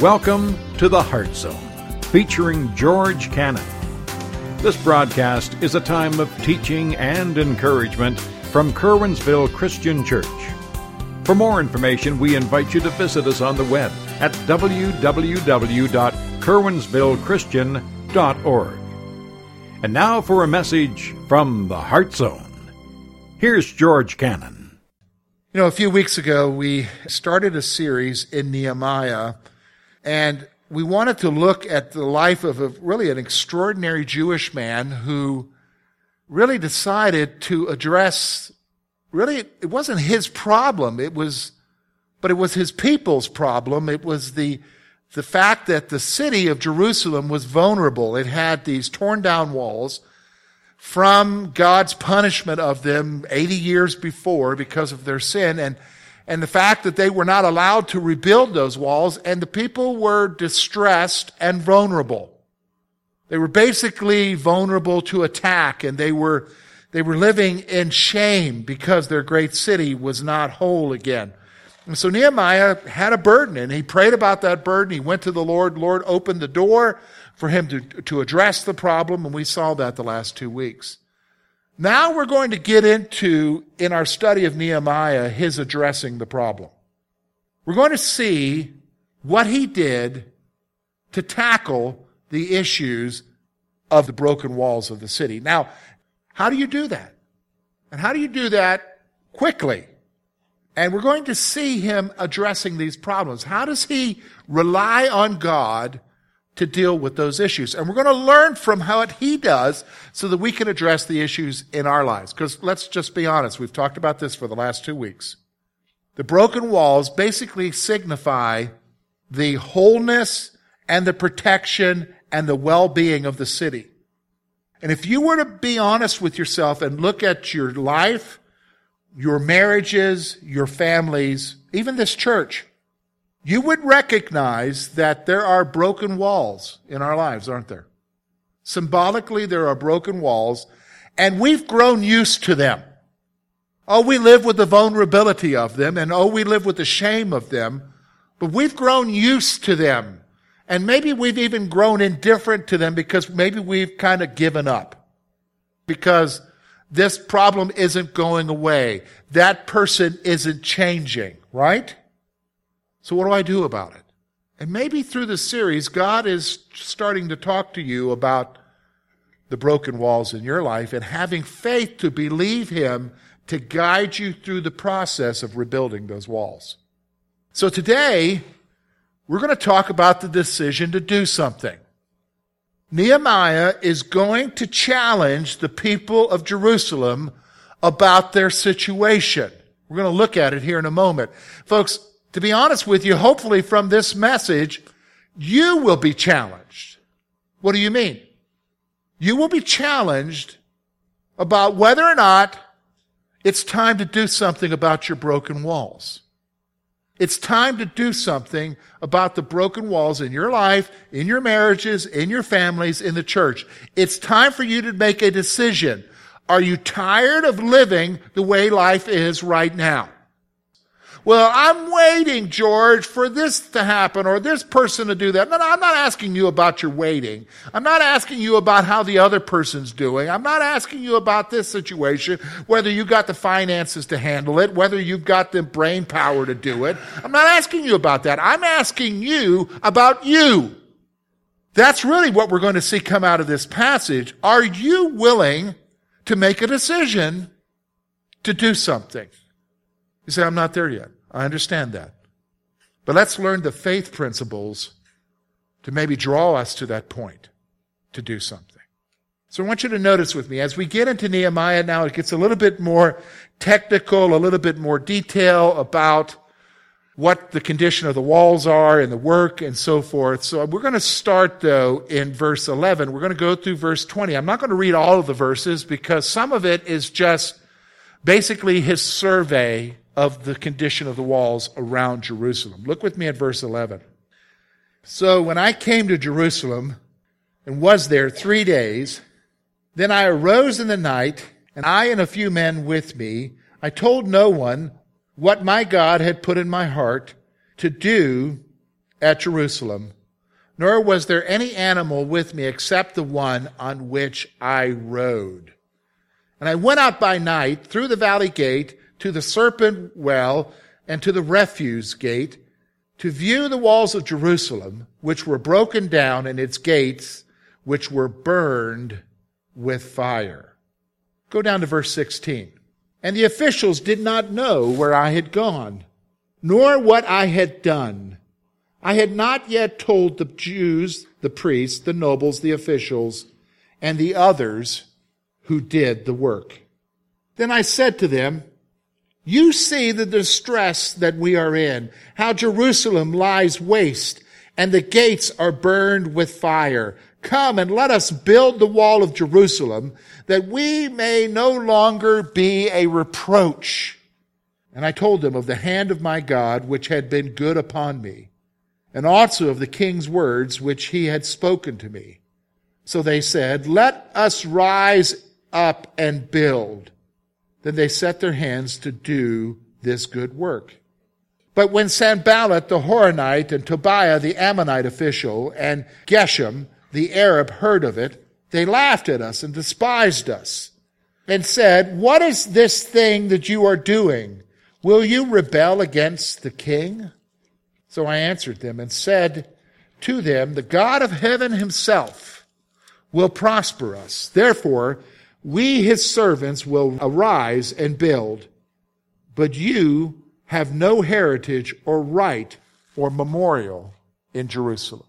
Welcome to the Heart Zone, featuring George Cannon. This broadcast is a time of teaching and encouragement from Curwensville Christian Church. For more information, we invite you to visit us on the web at www.curwensvillechristian.org. And now for a message from the Heart Zone. Here's George Cannon. You know, a few weeks ago, we started a series in Nehemiah and we wanted to look at the life of a, really an extraordinary Jewish man who really decided to address, really, it wasn't his problem. It was, but it was his people's problem. It was the, the fact that the city of Jerusalem was vulnerable. It had these torn down walls from God's punishment of them 80 years before because of their sin. And and the fact that they were not allowed to rebuild those walls, and the people were distressed and vulnerable. They were basically vulnerable to attack, and they were, they were living in shame because their great city was not whole again. And so Nehemiah had a burden, and he prayed about that burden. He went to the Lord. Lord opened the door for him to, to address the problem, and we saw that the last two weeks. Now we're going to get into, in our study of Nehemiah, his addressing the problem. We're going to see what he did to tackle the issues of the broken walls of the city. Now, how do you do that? And how do you do that quickly? And we're going to see him addressing these problems. How does he rely on God to deal with those issues. And we're going to learn from how it he does so that we can address the issues in our lives. Because let's just be honest, we've talked about this for the last two weeks. The broken walls basically signify the wholeness and the protection and the well-being of the city. And if you were to be honest with yourself and look at your life, your marriages, your families, even this church, you would recognize that there are broken walls in our lives, aren't there? Symbolically, there are broken walls, and we've grown used to them. Oh, we live with the vulnerability of them, and oh, we live with the shame of them, but we've grown used to them. And maybe we've even grown indifferent to them because maybe we've kind of given up. Because this problem isn't going away. That person isn't changing, right? So what do I do about it? And maybe through the series, God is starting to talk to you about the broken walls in your life and having faith to believe Him to guide you through the process of rebuilding those walls. So today, we're going to talk about the decision to do something. Nehemiah is going to challenge the people of Jerusalem about their situation. We're going to look at it here in a moment. Folks, to be honest with you, hopefully from this message, you will be challenged. What do you mean? You will be challenged about whether or not it's time to do something about your broken walls. It's time to do something about the broken walls in your life, in your marriages, in your families, in the church. It's time for you to make a decision. Are you tired of living the way life is right now? Well, I'm waiting, George, for this to happen or this person to do that. No, no, I'm not asking you about your waiting. I'm not asking you about how the other person's doing. I'm not asking you about this situation, whether you got the finances to handle it, whether you've got the brain power to do it. I'm not asking you about that. I'm asking you about you. That's really what we're going to see come out of this passage. Are you willing to make a decision to do something? You say, I'm not there yet. I understand that. But let's learn the faith principles to maybe draw us to that point to do something. So I want you to notice with me, as we get into Nehemiah now, it gets a little bit more technical, a little bit more detail about what the condition of the walls are and the work and so forth. So we're going to start though in verse 11. We're going to go through verse 20. I'm not going to read all of the verses because some of it is just basically his survey of the condition of the walls around Jerusalem. Look with me at verse 11. So when I came to Jerusalem and was there three days, then I arose in the night, and I and a few men with me, I told no one what my God had put in my heart to do at Jerusalem, nor was there any animal with me except the one on which I rode. And I went out by night through the valley gate to the serpent well and to the refuse gate to view the walls of Jerusalem, which were broken down and its gates, which were burned with fire. Go down to verse 16. And the officials did not know where I had gone, nor what I had done. I had not yet told the Jews, the priests, the nobles, the officials, and the others who did the work. Then I said to them, you see the distress that we are in, how Jerusalem lies waste and the gates are burned with fire. Come and let us build the wall of Jerusalem that we may no longer be a reproach. And I told them of the hand of my God, which had been good upon me, and also of the king's words, which he had spoken to me. So they said, let us rise up and build. Then they set their hands to do this good work. But when Sanballat the Horonite and Tobiah the Ammonite official and Geshem the Arab heard of it, they laughed at us and despised us and said, What is this thing that you are doing? Will you rebel against the king? So I answered them and said to them, The God of heaven himself will prosper us. Therefore, we, his servants, will arise and build, but you have no heritage or right or memorial in Jerusalem.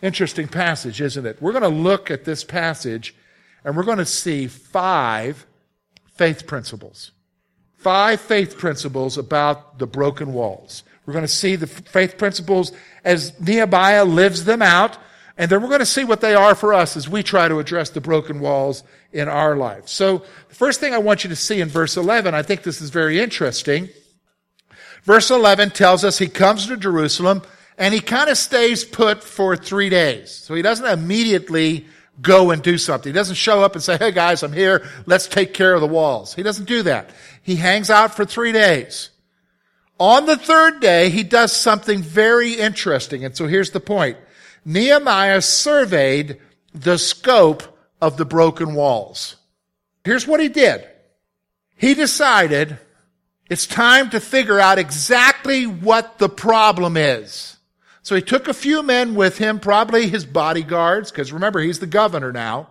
Interesting passage, isn't it? We're going to look at this passage and we're going to see five faith principles. Five faith principles about the broken walls. We're going to see the faith principles as Nehemiah lives them out and then we're going to see what they are for us as we try to address the broken walls in our lives. So the first thing I want you to see in verse 11, I think this is very interesting. Verse 11 tells us he comes to Jerusalem and he kind of stays put for three days. So he doesn't immediately go and do something. He doesn't show up and say, Hey guys, I'm here. Let's take care of the walls. He doesn't do that. He hangs out for three days. On the third day, he does something very interesting. And so here's the point. Nehemiah surveyed the scope of the broken walls. Here's what he did. He decided it's time to figure out exactly what the problem is. So he took a few men with him, probably his bodyguards, because remember, he's the governor now.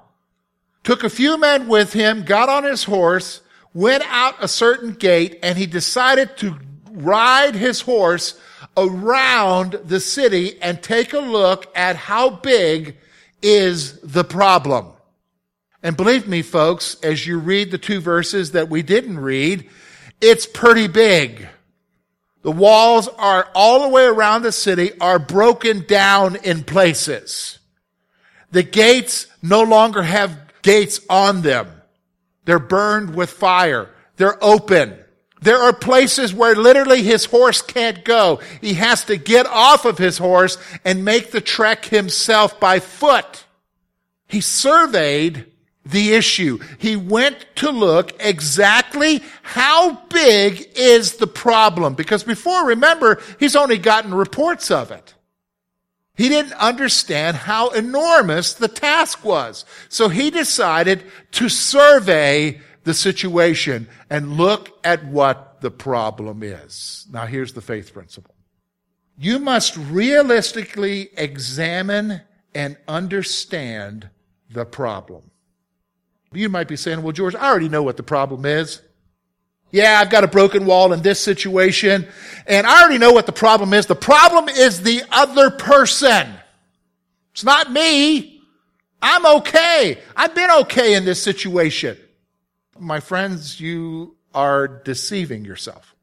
Took a few men with him, got on his horse, went out a certain gate, and he decided to ride his horse around the city and take a look at how big is the problem. And believe me, folks, as you read the two verses that we didn't read, it's pretty big. The walls are all the way around the city are broken down in places. The gates no longer have gates on them. They're burned with fire. They're open. There are places where literally his horse can't go. He has to get off of his horse and make the trek himself by foot. He surveyed the issue. He went to look exactly how big is the problem. Because before, remember, he's only gotten reports of it. He didn't understand how enormous the task was. So he decided to survey the situation and look at what the problem is. Now here's the faith principle. You must realistically examine and understand the problem. You might be saying, well, George, I already know what the problem is. Yeah, I've got a broken wall in this situation, and I already know what the problem is. The problem is the other person. It's not me. I'm okay. I've been okay in this situation my friends, you are deceiving yourself.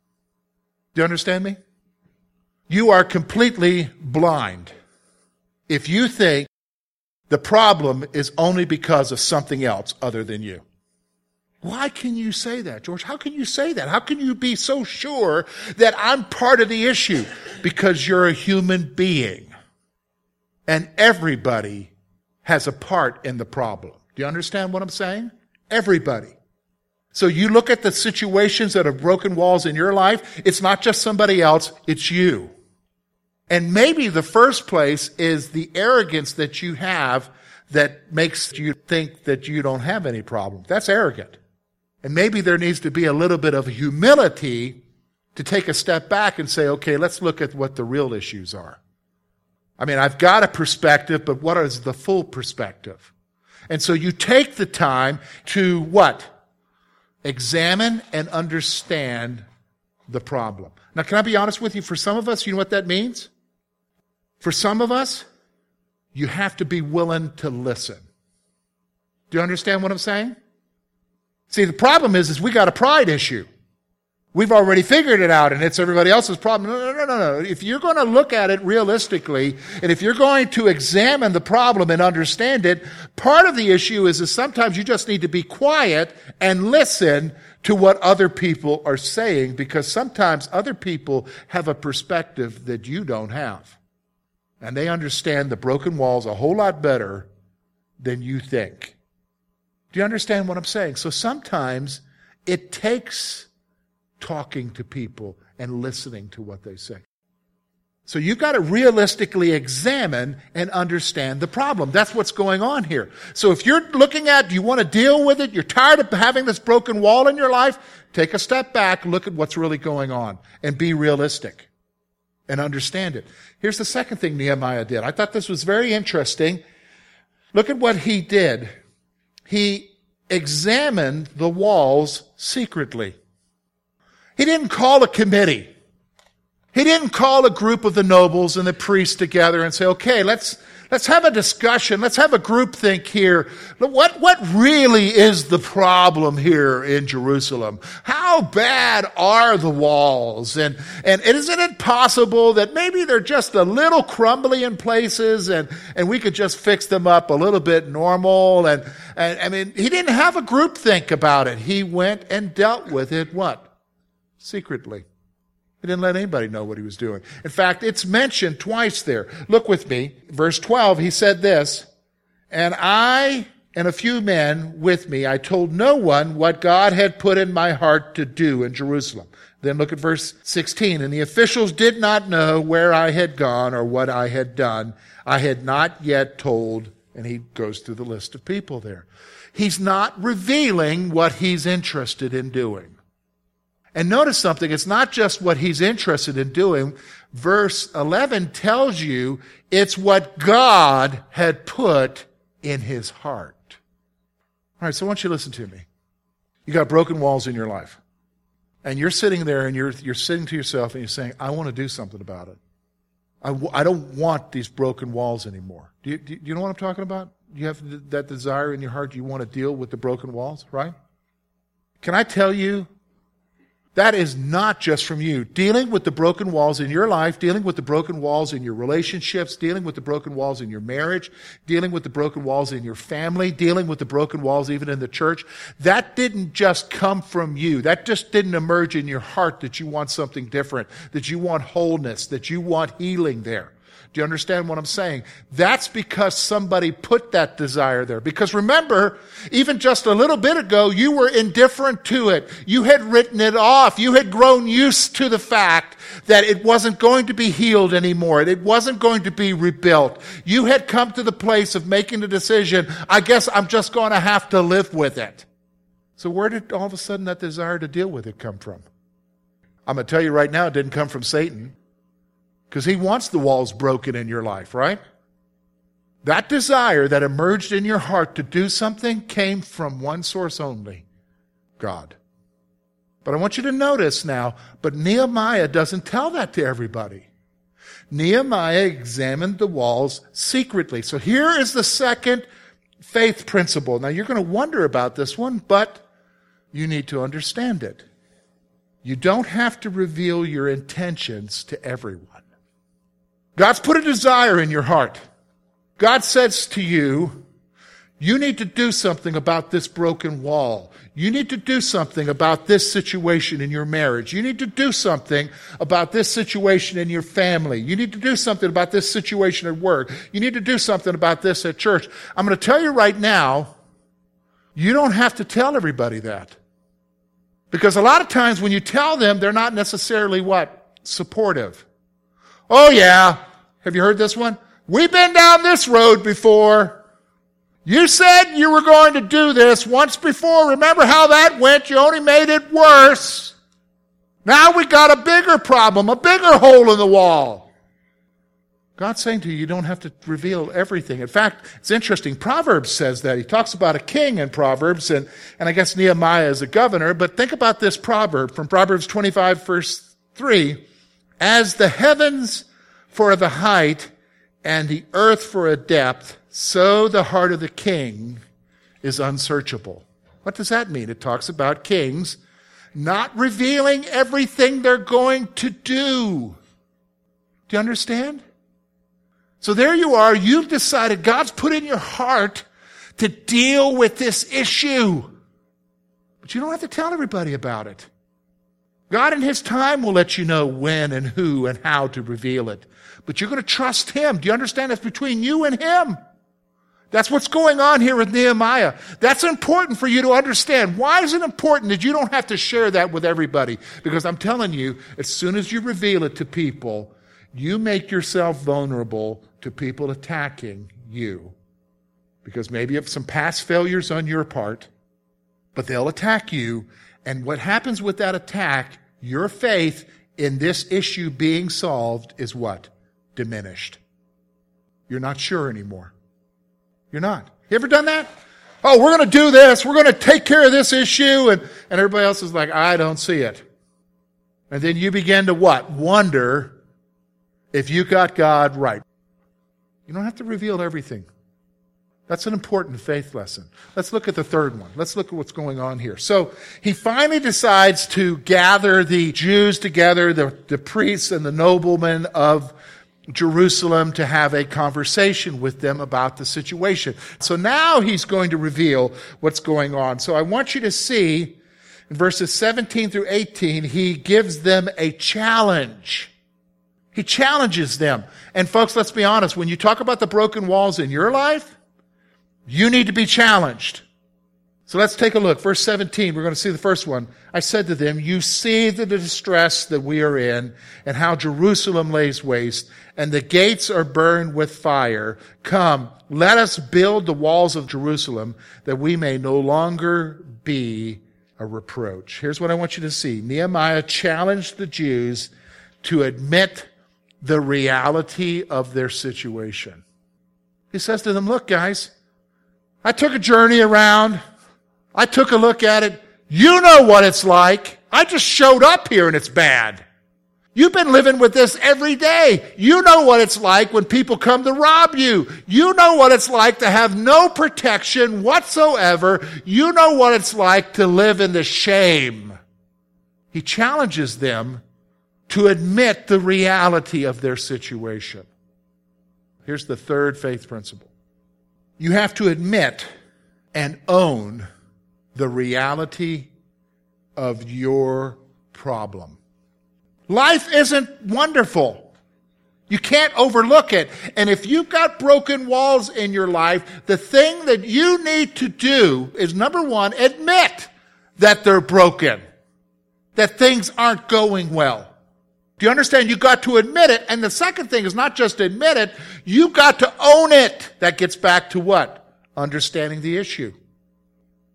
Do you understand me? You are completely blind if you think the problem is only because of something else other than you. Why can you say that, George? How can you say that? How can you be so sure that I'm part of the issue? Because you're a human being. And everybody has a part in the problem. Do you understand what I'm saying? Everybody. So you look at the situations that have broken walls in your life, it's not just somebody else, it's you. And maybe the first place is the arrogance that you have that makes you think that you don't have any problem. That's arrogant. And maybe there needs to be a little bit of humility to take a step back and say, okay, let's look at what the real issues are. I mean, I've got a perspective, but what is the full perspective? And so you take the time to what? Examine and understand the problem. Now, can I be honest with you? For some of us, you know what that means? For some of us, you have to be willing to listen. Do you understand what I'm saying? See, the problem is, is we got a pride issue. We've already figured it out and it's everybody else's problem. No, no, no, no, no. If you're going to look at it realistically and if you're going to examine the problem and understand it, part of the issue is, that sometimes you just need to be quiet and listen to what other people are saying because sometimes other people have a perspective that you don't have. And they understand the broken walls a whole lot better than you think. Do you understand what I'm saying? So sometimes it takes talking to people and listening to what they say. So you've got to realistically examine and understand the problem. That's what's going on here. So if you're looking at, do you want to deal with it? You're tired of having this broken wall in your life? Take a step back, look at what's really going on, and be realistic and understand it. Here's the second thing Nehemiah did. I thought this was very interesting. Look at what he did. He examined the walls secretly. He didn't call a committee. He didn't call a group of the nobles and the priests together and say, okay, let's, let's have a discussion. Let's have a group think here. What, what really is the problem here in Jerusalem? How bad are the walls? And, and isn't it possible that maybe they're just a little crumbly in places and, and we could just fix them up a little bit normal? And, and I mean, he didn't have a group think about it. He went and dealt with it what? Secretly. He didn't let anybody know what he was doing. In fact, it's mentioned twice there. Look with me. Verse 12, he said this, and I and a few men with me, I told no one what God had put in my heart to do in Jerusalem. Then look at verse 16. And the officials did not know where I had gone or what I had done. I had not yet told, and he goes through the list of people there. He's not revealing what he's interested in doing. And notice something, it's not just what he's interested in doing. Verse 11 tells you it's what God had put in his heart. All right, so I want you to listen to me. You got broken walls in your life. And you're sitting there and you're, you're sitting to yourself and you're saying, I want to do something about it. I w- I don't want these broken walls anymore. Do you, do you know what I'm talking about? You have that desire in your heart, you want to deal with the broken walls, right? Can I tell you that is not just from you. Dealing with the broken walls in your life, dealing with the broken walls in your relationships, dealing with the broken walls in your marriage, dealing with the broken walls in your family, dealing with the broken walls even in the church, that didn't just come from you. That just didn't emerge in your heart that you want something different, that you want wholeness, that you want healing there. Do you understand what I'm saying? That's because somebody put that desire there. Because remember, even just a little bit ago, you were indifferent to it. You had written it off. You had grown used to the fact that it wasn't going to be healed anymore. It wasn't going to be rebuilt. You had come to the place of making the decision, I guess I'm just going to have to live with it. So where did all of a sudden that desire to deal with it come from? I'm going to tell you right now, it didn't come from Satan. Because he wants the walls broken in your life, right? That desire that emerged in your heart to do something came from one source only God. But I want you to notice now, but Nehemiah doesn't tell that to everybody. Nehemiah examined the walls secretly. So here is the second faith principle. Now you're going to wonder about this one, but you need to understand it. You don't have to reveal your intentions to everyone. God's put a desire in your heart. God says to you, you need to do something about this broken wall. You need to do something about this situation in your marriage. You need to do something about this situation in your family. You need to do something about this situation at work. You need to do something about this at church. I'm going to tell you right now, you don't have to tell everybody that. Because a lot of times when you tell them, they're not necessarily what? Supportive. Oh yeah. Have you heard this one? We've been down this road before. You said you were going to do this once before. Remember how that went? You only made it worse. Now we got a bigger problem, a bigger hole in the wall. God's saying to you, you don't have to reveal everything. In fact, it's interesting. Proverbs says that. He talks about a king in Proverbs, and, and I guess Nehemiah is a governor. But think about this proverb from Proverbs 25, verse 3. As the heavens for the height and the earth for a depth, so the heart of the king is unsearchable. What does that mean? It talks about kings not revealing everything they're going to do. Do you understand? So there you are. You've decided God's put in your heart to deal with this issue. But you don't have to tell everybody about it. God in His time will let you know when and who and how to reveal it. But you're going to trust Him. Do you understand? That's between you and Him. That's what's going on here with Nehemiah. That's important for you to understand. Why is it important that you don't have to share that with everybody? Because I'm telling you, as soon as you reveal it to people, you make yourself vulnerable to people attacking you. Because maybe have some past failures on your part, but they'll attack you. And what happens with that attack, your faith in this issue being solved is what? Diminished. You're not sure anymore. You're not. You ever done that? Oh, we're going to do this. We're going to take care of this issue. And, and everybody else is like, I don't see it. And then you begin to what? Wonder if you got God right. You don't have to reveal everything. That's an important faith lesson. Let's look at the third one. Let's look at what's going on here. So he finally decides to gather the Jews together, the, the priests and the noblemen of Jerusalem to have a conversation with them about the situation. So now he's going to reveal what's going on. So I want you to see in verses 17 through 18, he gives them a challenge. He challenges them. And folks, let's be honest. When you talk about the broken walls in your life, you need to be challenged. So let's take a look. Verse 17, we're going to see the first one. I said to them, You see the distress that we are in, and how Jerusalem lays waste, and the gates are burned with fire. Come, let us build the walls of Jerusalem, that we may no longer be a reproach. Here's what I want you to see Nehemiah challenged the Jews to admit the reality of their situation. He says to them, look, guys, I took a journey around. I took a look at it. You know what it's like. I just showed up here and it's bad. You've been living with this every day. You know what it's like when people come to rob you. You know what it's like to have no protection whatsoever. You know what it's like to live in the shame. He challenges them to admit the reality of their situation. Here's the third faith principle. You have to admit and own the reality of your problem. Life isn't wonderful. You can't overlook it. And if you've got broken walls in your life, the thing that you need to do is number one, admit that they're broken, that things aren't going well. Do you understand? You got to admit it. And the second thing is not just admit it, you got to own it. That gets back to what? Understanding the issue.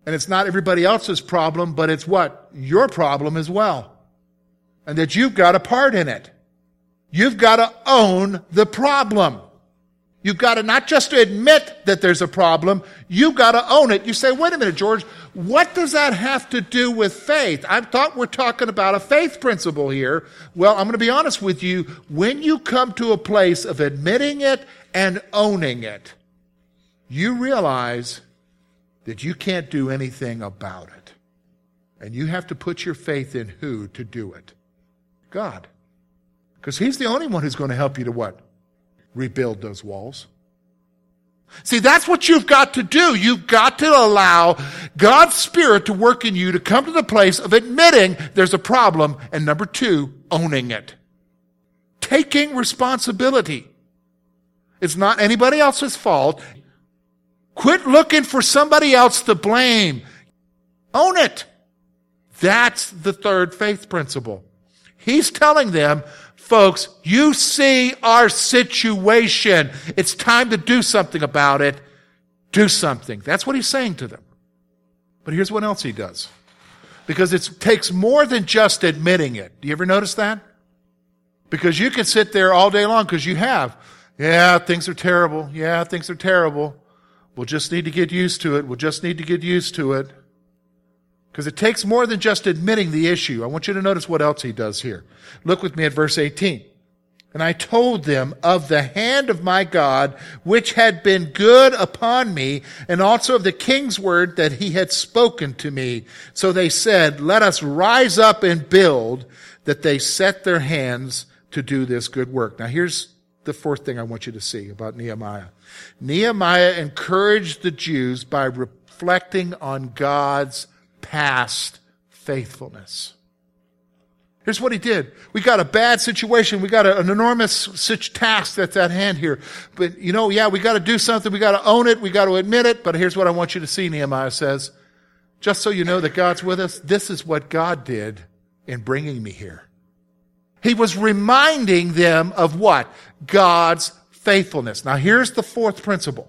And it's not everybody else's problem, but it's what? Your problem as well. And that you've got a part in it. You've got to own the problem. You've got to not just admit that there's a problem, you've got to own it. You say, wait a minute, George, what does that have to do with faith? I thought we're talking about a faith principle here. Well, I'm going to be honest with you. When you come to a place of admitting it and owning it, you realize that you can't do anything about it. And you have to put your faith in who to do it? God. Because He's the only one who's going to help you to what? rebuild those walls. See, that's what you've got to do. You've got to allow God's Spirit to work in you to come to the place of admitting there's a problem, and number two, owning it. Taking responsibility. It's not anybody else's fault. Quit looking for somebody else to blame. Own it. That's the third faith principle. He's telling them, folks, you see our situation. It's time to do something about it. Do something. That's what he's saying to them. But here's what else he does. Because it takes more than just admitting it. Do you ever notice that? Because you can sit there all day long because you have. Yeah, things are terrible. Yeah, things are terrible. We'll just need to get used to it. We'll just need to get used to it. Because it takes more than just admitting the issue. I want you to notice what else he does here. Look with me at verse 18. And I told them of the hand of my God, which had been good upon me, and also of the king's word that he had spoken to me. So they said, let us rise up and build, that they set their hands to do this good work. Now here's the fourth thing I want you to see about Nehemiah. Nehemiah encouraged the Jews by reflecting on God's past faithfulness. Here's what he did. We got a bad situation. We got an enormous such task that's at hand here. But you know, yeah, we got to do something. We got to own it. We got to admit it. But here's what I want you to see, Nehemiah says. Just so you know that God's with us, this is what God did in bringing me here. He was reminding them of what? God's faithfulness. Now here's the fourth principle.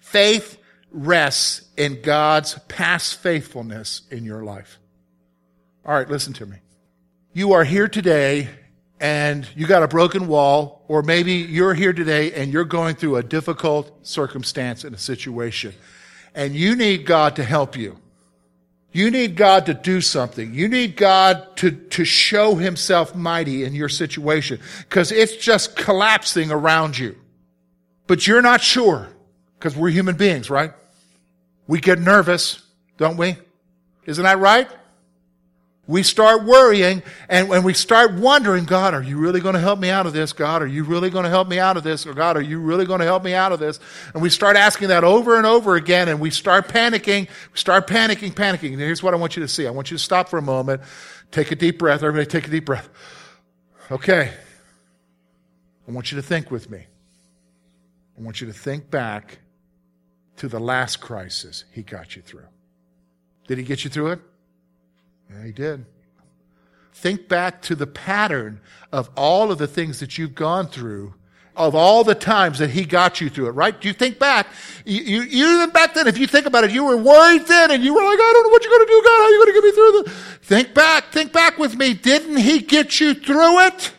Faith rests in God's past faithfulness in your life. All right, listen to me. You are here today and you got a broken wall, or maybe you're here today and you're going through a difficult circumstance in a situation, and you need God to help you. You need God to do something. You need God to, to show himself mighty in your situation because it's just collapsing around you. But you're not sure because we're human beings, right? We get nervous, don't we? Isn't that right? We start worrying and when we start wondering, God, are you really going to help me out of this? God, are you really going to help me out of this? Or God, are you really going to help me out of this? And we start asking that over and over again and we start panicking, we start panicking, panicking. And here's what I want you to see. I want you to stop for a moment, take a deep breath. Everybody take a deep breath. Okay. I want you to think with me. I want you to think back to the last crisis he got you through. Did he get you through it? Yeah, he did. Think back to the pattern of all of the things that you've gone through, of all the times that he got you through it, right? You think back? You, you, even back then, if you think about it, you were worried then and you were like, I don't know what you're going to do, God. How are you going to get me through this? Think back, think back with me. Didn't he get you through it?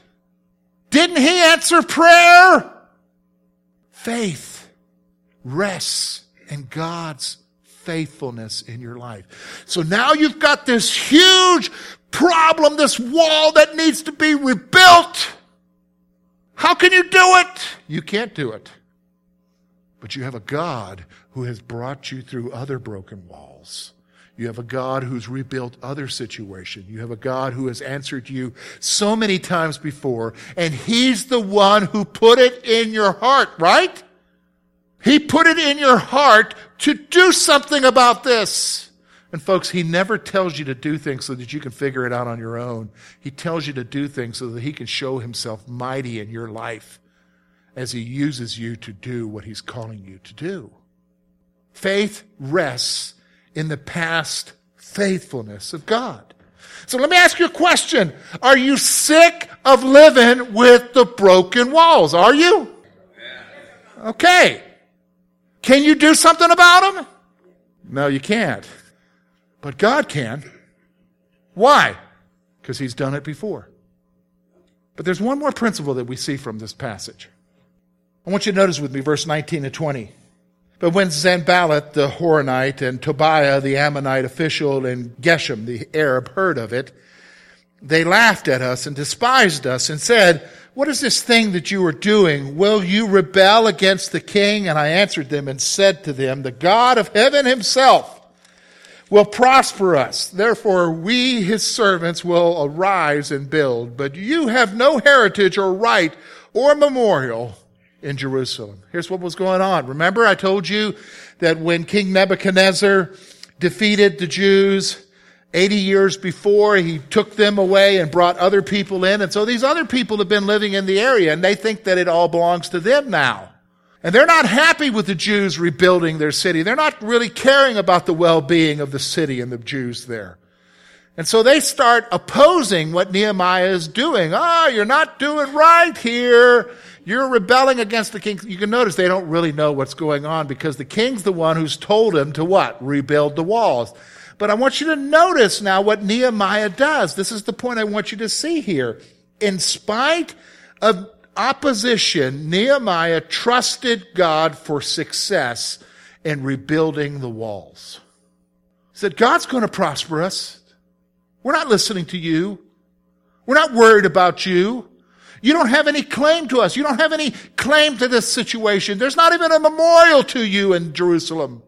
Didn't he answer prayer? Faith rests in God's faithfulness in your life. So now you've got this huge problem, this wall that needs to be rebuilt. How can you do it? You can't do it. But you have a God who has brought you through other broken walls. You have a God who's rebuilt other situations. You have a God who has answered you so many times before, and He's the one who put it in your heart, right? He put it in your heart to do something about this. And folks, he never tells you to do things so that you can figure it out on your own. He tells you to do things so that he can show himself mighty in your life as he uses you to do what he's calling you to do. Faith rests in the past faithfulness of God. So let me ask you a question. Are you sick of living with the broken walls? Are you? Okay. Can you do something about them? No, you can't. But God can. Why? Because He's done it before. But there's one more principle that we see from this passage. I want you to notice with me verse 19 and 20. But when Sanballat the Horonite and Tobiah the Ammonite official and Geshem the Arab heard of it, they laughed at us and despised us and said, what is this thing that you are doing? Will you rebel against the king? And I answered them and said to them, The God of heaven himself will prosper us. Therefore, we, his servants, will arise and build. But you have no heritage or right or memorial in Jerusalem. Here's what was going on. Remember, I told you that when King Nebuchadnezzar defeated the Jews, 80 years before, he took them away and brought other people in. And so these other people have been living in the area and they think that it all belongs to them now. And they're not happy with the Jews rebuilding their city. They're not really caring about the well-being of the city and the Jews there. And so they start opposing what Nehemiah is doing. Ah, oh, you're not doing right here. You're rebelling against the king. You can notice they don't really know what's going on because the king's the one who's told him to what? Rebuild the walls. But I want you to notice now what Nehemiah does. This is the point I want you to see here. In spite of opposition, Nehemiah trusted God for success in rebuilding the walls. He said, God's going to prosper us. We're not listening to you. We're not worried about you. You don't have any claim to us. You don't have any claim to this situation. There's not even a memorial to you in Jerusalem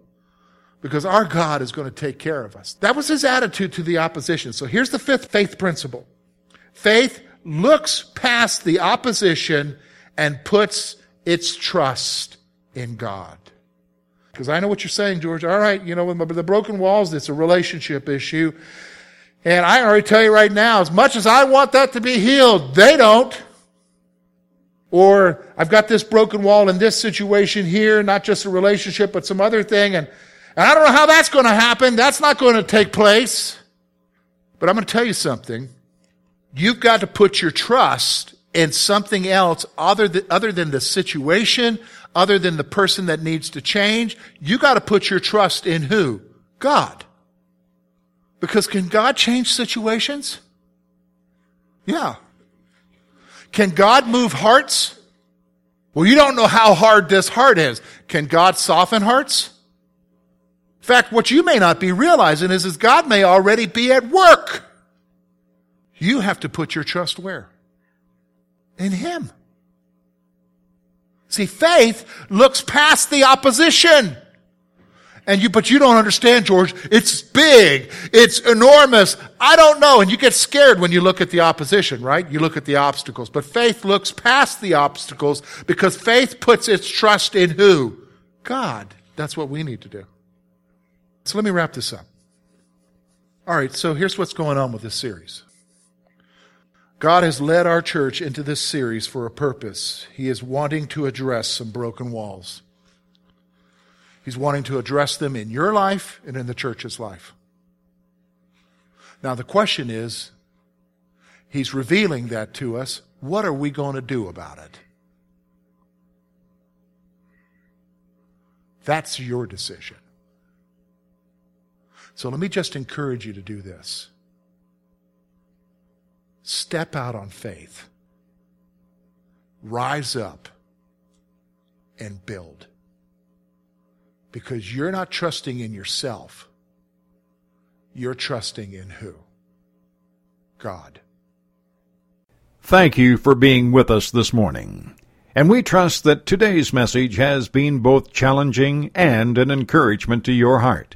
because our God is going to take care of us. That was his attitude to the opposition. So here's the fifth faith principle. Faith looks past the opposition and puts its trust in God. Because I know what you're saying, George. All right, you know, with the broken walls, it's a relationship issue. And I already tell you right now, as much as I want that to be healed, they don't. Or I've got this broken wall in this situation here, not just a relationship, but some other thing. And, and I don't know how that's going to happen. That's not going to take place. But I'm going to tell you something. You've got to put your trust in something else other than, other than the situation, other than the person that needs to change. You got to put your trust in who? God. Because can God change situations? Yeah. Can God move hearts? Well, you don't know how hard this heart is. Can God soften hearts? In fact, what you may not be realizing is, is God may already be at work. You have to put your trust where? In Him. See, faith looks past the opposition. And you, but you don't understand, George. It's big. It's enormous. I don't know. And you get scared when you look at the opposition, right? You look at the obstacles. But faith looks past the obstacles because faith puts its trust in who? God. That's what we need to do. So let me wrap this up. All right. So here's what's going on with this series. God has led our church into this series for a purpose. He is wanting to address some broken walls. He's wanting to address them in your life and in the church's life. Now, the question is, He's revealing that to us. What are we going to do about it? That's your decision. So let me just encourage you to do this. Step out on faith. Rise up and build because you're not trusting in yourself. You're trusting in who? God. Thank you for being with us this morning. And we trust that today's message has been both challenging and an encouragement to your heart.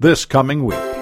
this coming week.